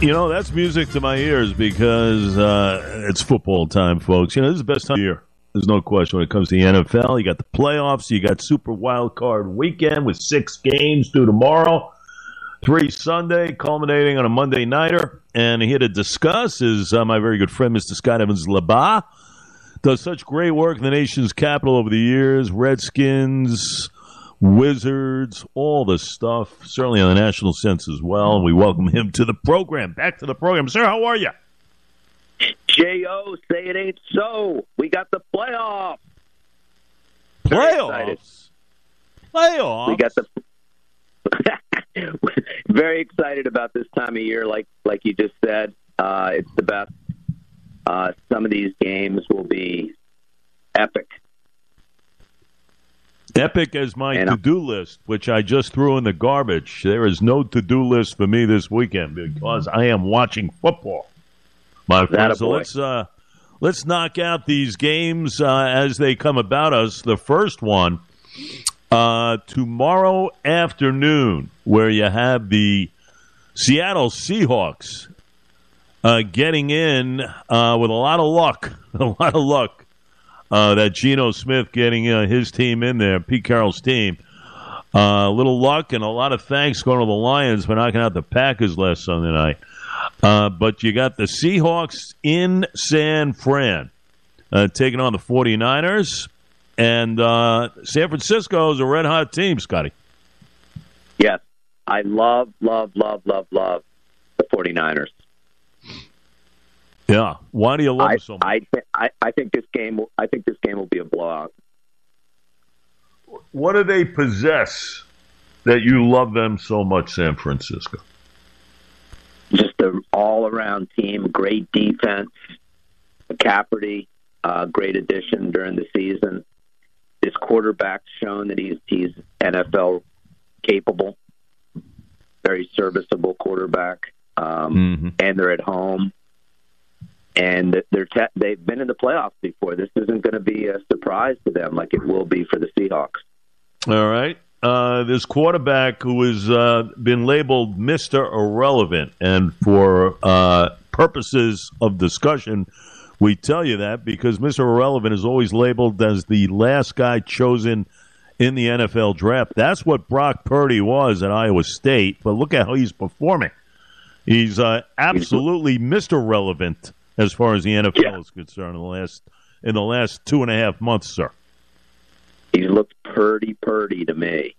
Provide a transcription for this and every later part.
You know, that's music to my ears because uh, it's football time, folks. You know, this is the best time of year. There's no question when it comes to the NFL. You got the playoffs, you got Super Wild Card weekend with six games due tomorrow, three Sunday, culminating on a Monday nighter. And here to discuss is uh, my very good friend, Mr. Scott Evans Labat. Does such great work in the nation's capital over the years. Redskins, Wizards, all the stuff, certainly on the national sense as well. And we welcome him to the program. Back to the program. Sir, how are you? J.O., say it ain't so. We got the playoffs. Playoffs? Playoffs? We got the. Very excited about this time of year, like like you just said. Uh, it's the best. Uh, some of these games will be epic. Epic as my to do list, which I just threw in the garbage. There is no to do list for me this weekend because I am watching football. My so let's uh, let's knock out these games uh, as they come about us. The first one uh, tomorrow afternoon, where you have the Seattle Seahawks uh, getting in uh, with a lot of luck, a lot of luck uh, that Geno Smith getting uh, his team in there, Pete Carroll's team. Uh, a little luck and a lot of thanks going to the Lions for knocking out the Packers last Sunday night. Uh, but you got the Seahawks in San Fran uh, taking on the 49ers. And uh, San Francisco is a red hot team, Scotty. Yes. I love, love, love, love, love the 49ers. Yeah. Why do you love I, so much? I, I, I think this game. Will, I think this game will be a blowout. What do they possess that you love them so much, San Francisco? Just an all-around team, great defense. McCaffrey, uh, great addition during the season. This quarterback's shown that he's he's NFL capable, very serviceable quarterback, um, mm-hmm. and they're at home and they're te- they've been in the playoffs before. This isn't going to be a surprise to them like it will be for the Seahawks. All right. Uh, this quarterback who has uh, been labeled Mr. Irrelevant, and for uh, purposes of discussion, we tell you that because Mr. Irrelevant is always labeled as the last guy chosen in the NFL draft. That's what Brock Purdy was at Iowa State, but look at how he's performing. He's uh, absolutely Mr. Relevant as far as the NFL yeah. is concerned in the last in the last two and a half months, sir. He looked purdy purdy to me.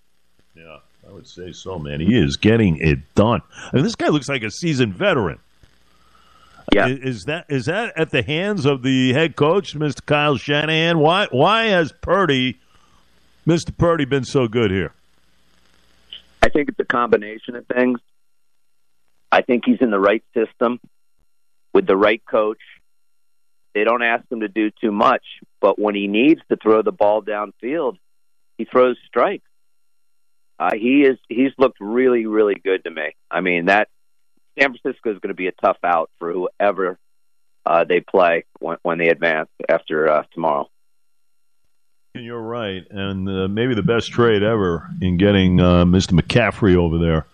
Yeah, I would say so, man. He is getting it done. I mean, this guy looks like a seasoned veteran. Yeah, is that is that at the hands of the head coach, Mr. Kyle Shanahan? Why why has Purdy, Mr. Purdy, been so good here? I think it's a combination of things. I think he's in the right system with the right coach. They don't ask him to do too much, but when he needs to throw the ball downfield, he throws strikes. Uh, he is he's looked really really good to me. I mean that San Francisco is going to be a tough out for whoever uh, they play when, when they advance after uh, tomorrow. You're right, and uh, maybe the best trade ever in getting uh, Mr. McCaffrey over there.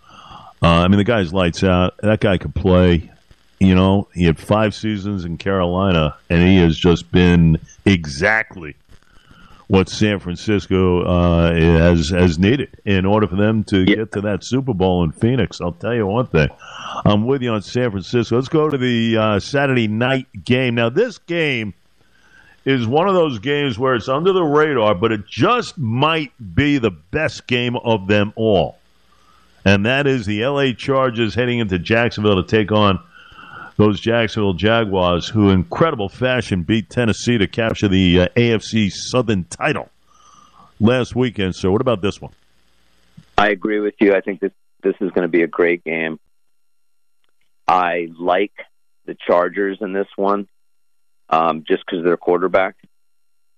Uh, I mean, the guy's lights out. That guy could play. You know, he had five seasons in Carolina, and he has just been exactly what San Francisco uh, has has needed in order for them to yeah. get to that Super Bowl in Phoenix. I'll tell you one thing. I'm with you on San Francisco. Let's go to the uh, Saturday night game. Now, this game is one of those games where it's under the radar, but it just might be the best game of them all. And that is the LA Chargers heading into Jacksonville to take on those Jacksonville Jaguars, who in incredible fashion beat Tennessee to capture the uh, AFC Southern title last weekend. So, what about this one? I agree with you. I think this this is going to be a great game. I like the Chargers in this one, um, just because they're quarterback,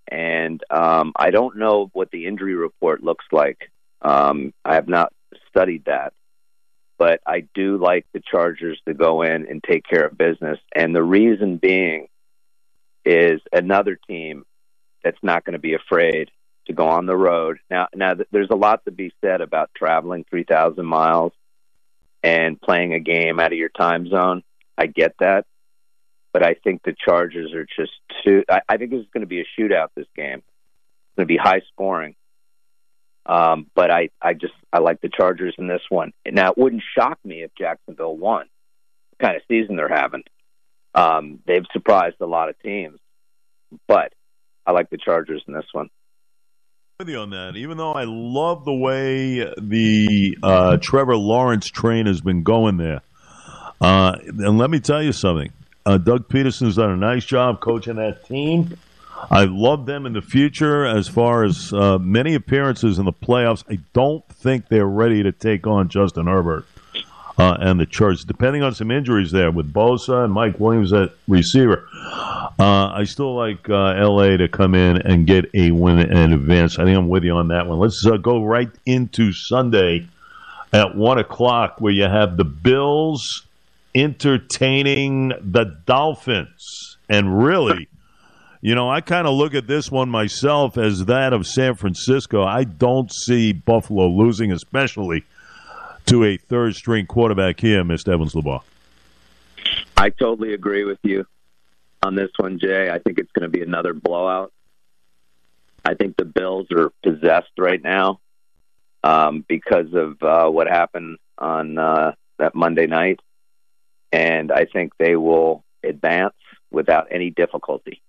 and um, I don't know what the injury report looks like. Um, I have not studied that but I do like the Chargers to go in and take care of business. And the reason being is another team that's not going to be afraid to go on the road. Now, now there's a lot to be said about traveling 3,000 miles and playing a game out of your time zone. I get that, but I think the Chargers are just too. I, I think this is going to be a shootout. This game it's going to be high scoring. Um, but I, I just I like the Chargers in this one. Now it wouldn't shock me if Jacksonville won. Kind of season they're having. Um, they've surprised a lot of teams, but I like the Chargers in this one. With you on that, even though I love the way the uh, Trevor Lawrence train has been going there, uh, and let me tell you something. Uh, Doug Pederson's done a nice job coaching that team. I love them in the future as far as uh, many appearances in the playoffs. I don't think they're ready to take on Justin Herbert uh, and the Chargers, depending on some injuries there with Bosa and Mike Williams at receiver. Uh, I still like uh, LA to come in and get a win in advance. I think I'm with you on that one. Let's uh, go right into Sunday at one o'clock, where you have the Bills entertaining the Dolphins, and really. You know, I kind of look at this one myself as that of San Francisco. I don't see Buffalo losing, especially to a third string quarterback here, Mr. Evans LeBar. I totally agree with you on this one, Jay. I think it's going to be another blowout. I think the Bills are possessed right now um, because of uh, what happened on uh, that Monday night, and I think they will advance without any difficulty.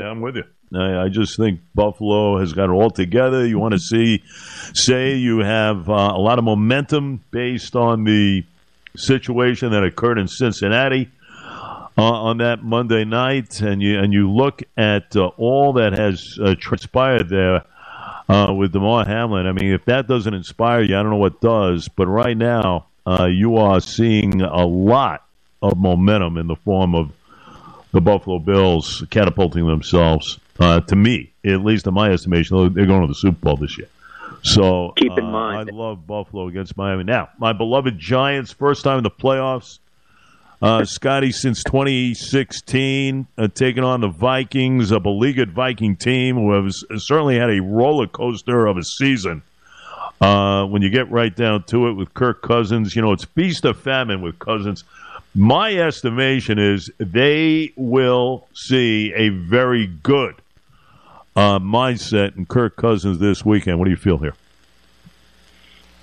Yeah, I'm with you. I, I, just think Buffalo has got it all together. You want to see, say, you have uh, a lot of momentum based on the situation that occurred in Cincinnati uh, on that Monday night, and you and you look at uh, all that has uh, transpired there uh, with Damar Hamlin. I mean, if that doesn't inspire you, I don't know what does. But right now, uh, you are seeing a lot of momentum in the form of the Buffalo Bills catapulting themselves. Uh, to me, at least in my estimation, they're going to the Super Bowl this year. So keep in uh, mind, I love Buffalo against Miami. Now, my beloved Giants, first time in the playoffs. Uh, Scotty, since 2016, uh, taking on the Vikings, a beleaguered Viking team who has certainly had a roller coaster of a season. Uh, when you get right down to it with Kirk Cousins, you know, it's feast or famine with Cousins. My estimation is they will see a very good uh, mindset in Kirk Cousins this weekend. What do you feel here?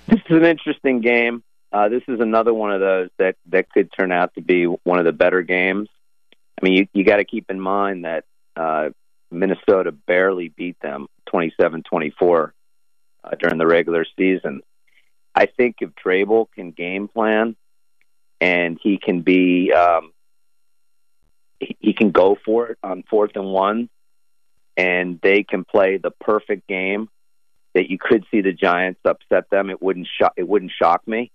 This is an interesting game. Uh, this is another one of those that, that could turn out to be one of the better games. I mean, you, you got to keep in mind that uh, Minnesota barely beat them 27 24 uh, during the regular season. I think if Vrabel can game plan and he can be um, he, he can go for it on fourth and one, and they can play the perfect game that you could see the Giants upset them. It wouldn't shock it wouldn't shock me.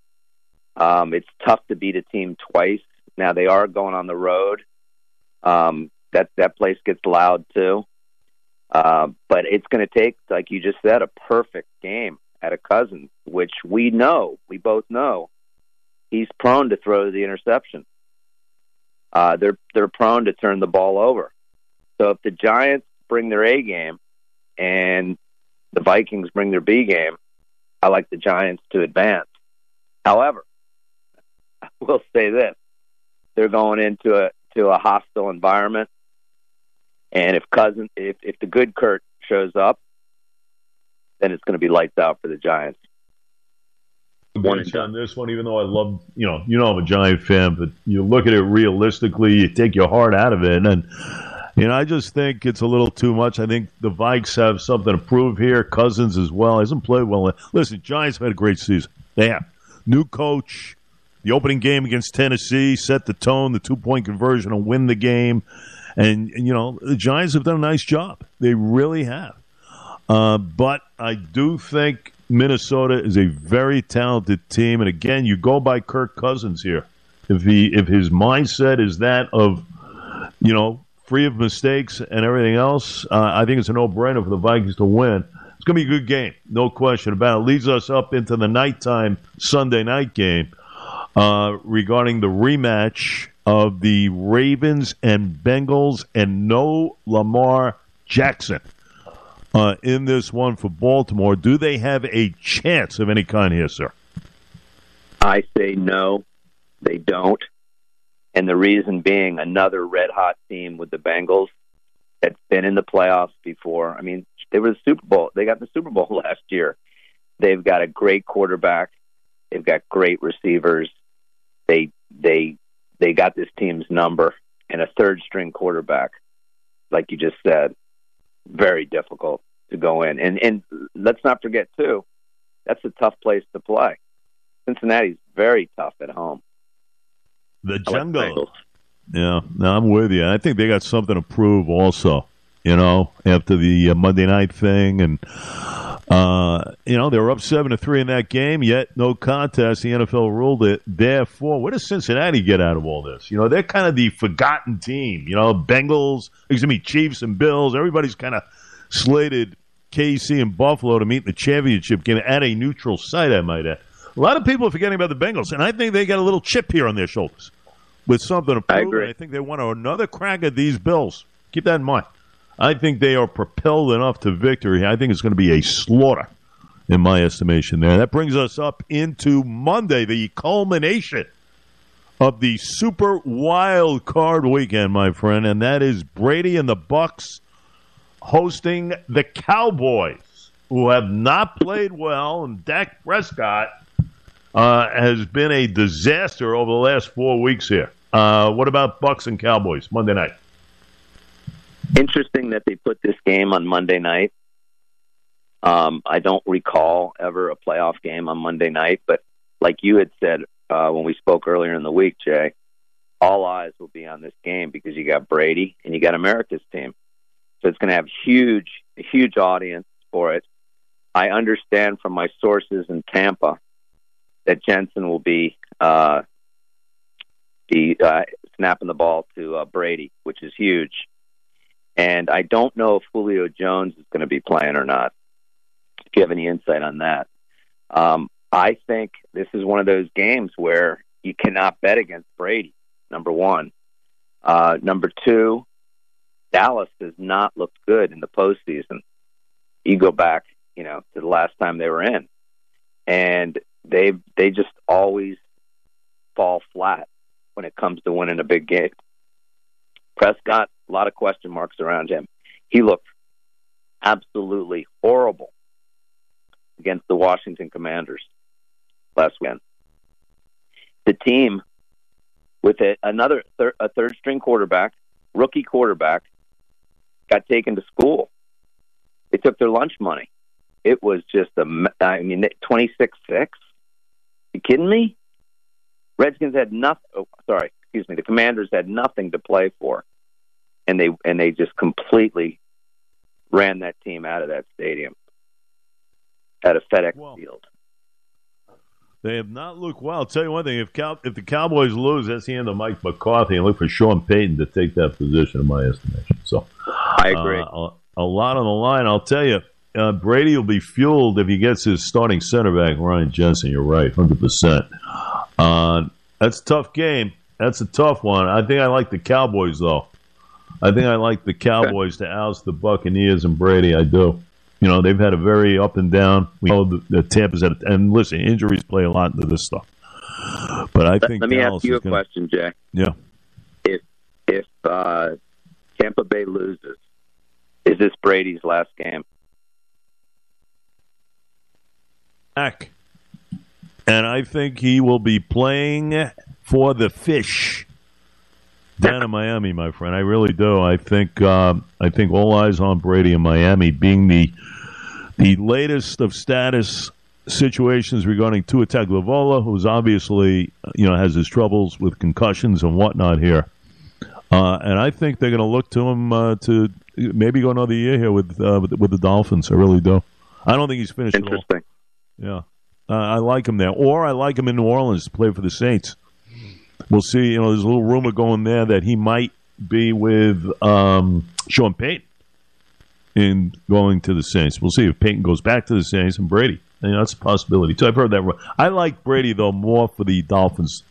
Um, it's tough to beat a team twice. Now they are going on the road. Um, that that place gets loud too. Uh, but it's going to take, like you just said, a perfect game at a Cousins, which we know, we both know, he's prone to throw the interception. Uh, they're they're prone to turn the ball over. So if the Giants bring their A game and the Vikings bring their B game, I like the Giants to advance. However, I will say this: they're going into a to a hostile environment, and if cousin if if the good Kurt shows up, then it's going to be lights out for the Giants one and on this one, even though I love, you know, you know, I'm a Giant fan, but you look at it realistically, you take your heart out of it, and you know, I just think it's a little too much. I think the Vikes have something to prove here. Cousins as well hasn't played well. Listen, Giants have had a great season. They have new coach. The opening game against Tennessee set the tone, the two point conversion, and win the game. And, and, you know, the Giants have done a nice job. They really have. Uh, but I do think Minnesota is a very talented team, and again, you go by Kirk Cousins here. If he if his mindset is that of, you know, free of mistakes and everything else, uh, I think it's a no brainer for the Vikings to win. It's going to be a good game, no question about it. Leads us up into the nighttime Sunday night game uh, regarding the rematch of the Ravens and Bengals, and no Lamar Jackson uh, in this one for Baltimore. Do they have a chance of any kind here, sir? I say no, they don't. And the reason being another red hot team with the Bengals that's been in the playoffs before. I mean, they were the Super Bowl. They got the Super Bowl last year. They've got a great quarterback. They've got great receivers. They they they got this team's number and a third string quarterback, like you just said. Very difficult to go in. And and let's not forget too, that's a tough place to play. Cincinnati's very tough at home. The jungle. Yeah, no, I'm with you. I think they got something to prove also. You know, after the uh, Monday night thing, and uh, you know they were up seven to three in that game, yet no contest. The NFL ruled it. Therefore, what does Cincinnati get out of all this? You know, they're kind of the forgotten team. You know, Bengals, excuse me, Chiefs and Bills. Everybody's kind of slated KC and Buffalo to meet in the championship game at a neutral site. I might add. A lot of people are forgetting about the Bengals, and I think they got a little chip here on their shoulders with something to prove. I agree. I think they want another crack at these Bills. Keep that in mind. I think they are propelled enough to victory. I think it's going to be a slaughter, in my estimation. There. That brings us up into Monday, the culmination of the Super Wild Card Weekend, my friend, and that is Brady and the Bucs hosting the Cowboys, who have not played well, and Dak Prescott uh, has been a disaster over the last four weeks here. Uh, what about Bucs and Cowboys Monday night? Interesting that they put this game on Monday night. Um, I don't recall ever a playoff game on Monday night, but like you had said uh, when we spoke earlier in the week, Jay, all eyes will be on this game because you got Brady and you got America's team. So it's going to have huge, huge audience for it. I understand from my sources in Tampa that Jensen will be uh, be uh, snapping the ball to uh, Brady, which is huge. And I don't know if Julio Jones is going to be playing or not. If you have any insight on that, um, I think this is one of those games where you cannot bet against Brady. Number one, uh, number two, Dallas does not look good in the postseason. You go back, you know, to the last time they were in, and they they just always fall flat when it comes to winning a big game. Prescott, a lot of question marks around him. He looked absolutely horrible against the Washington Commanders last weekend. The team with a, another thir- a third string quarterback, rookie quarterback, got taken to school. They took their lunch money. It was just a, I mean, 26 6. You kidding me? Redskins had nothing. Oh, sorry, excuse me. The Commanders had nothing to play for, and they and they just completely ran that team out of that stadium at a FedEx Well, Field. They have not looked well. I'll tell you one thing: if Cow- if the Cowboys lose, that's the end of Mike McCarthy, and look for Sean Payton to take that position, in my estimation. So, I agree. Uh, a, lot on the line. I'll tell you, uh, Brady will be fueled if he gets his starting center back, Ryan Jensen. You're right, hundred percent. Uh, that's a tough game. That's a tough one. I think I like the Cowboys though. I think I like the Cowboys to oust the Buccaneers and Brady. I do. You know, they've had a very up and down. We know the, the Tampa's at, and listen, injuries play a lot into this stuff. But I think let me Dallas ask you a gonna, question, Jack. Yeah. If if uh, Tampa Bay loses, is this Brady's last game? back. And I think he will be playing for the fish down in Miami, my friend. I really do. I think um, I think all eyes on Brady in Miami, being the the latest of status situations regarding Tua Tagovailoa, who's obviously you know has his troubles with concussions and whatnot here. Uh, and I think they're going to look to him uh, to maybe go another year here with, uh, with with the Dolphins. I really do. I don't think he's finished. Interesting. Yeah. Uh, I like him there. Or I like him in New Orleans to play for the Saints. We'll see. You know, there's a little rumor going there that he might be with um, Sean Payton in going to the Saints. We'll see if Payton goes back to the Saints and Brady. You know, that's a possibility. So I've heard that. I like Brady, though, more for the Dolphins.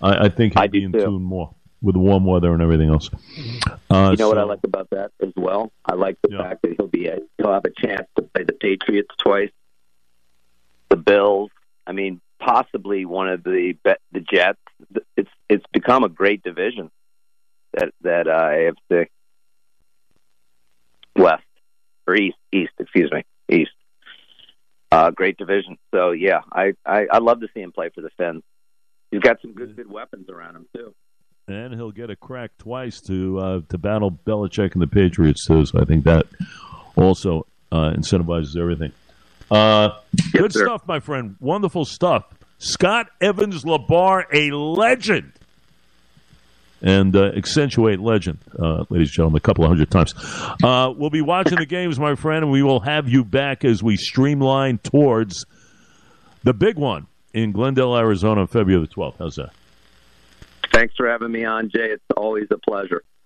I, I think he'd I be in too. tune more with the warm weather and everything else. Uh, You know what I like about that as well? I like the Yeah. fact that he'll be a, he'll have a chance to play the Patriots twice, the Bills. I mean, possibly one of the the Jets. It's it's become a great division. That that uh, AFC West or East East, excuse me, East. Uh, great division. So yeah, I, I I love to see him play for the Fins. He's got some good good weapons around him too. And he'll get a crack twice to uh, to battle Belichick and the Patriots too. So I think that also uh, incentivizes everything. Uh, Yes, good sir. stuff, my friend. Wonderful stuff. Scott Evans Labar, a legend. And uh, accentuate legend, uh, ladies and gentlemen, a couple of hundred times. Uh, we'll be watching the games, my friend, and we will have you back as we streamline towards the big one in Glendale, Arizona, on February the 12th. How's that? Thanks for having me on, Jay. It's always a pleasure.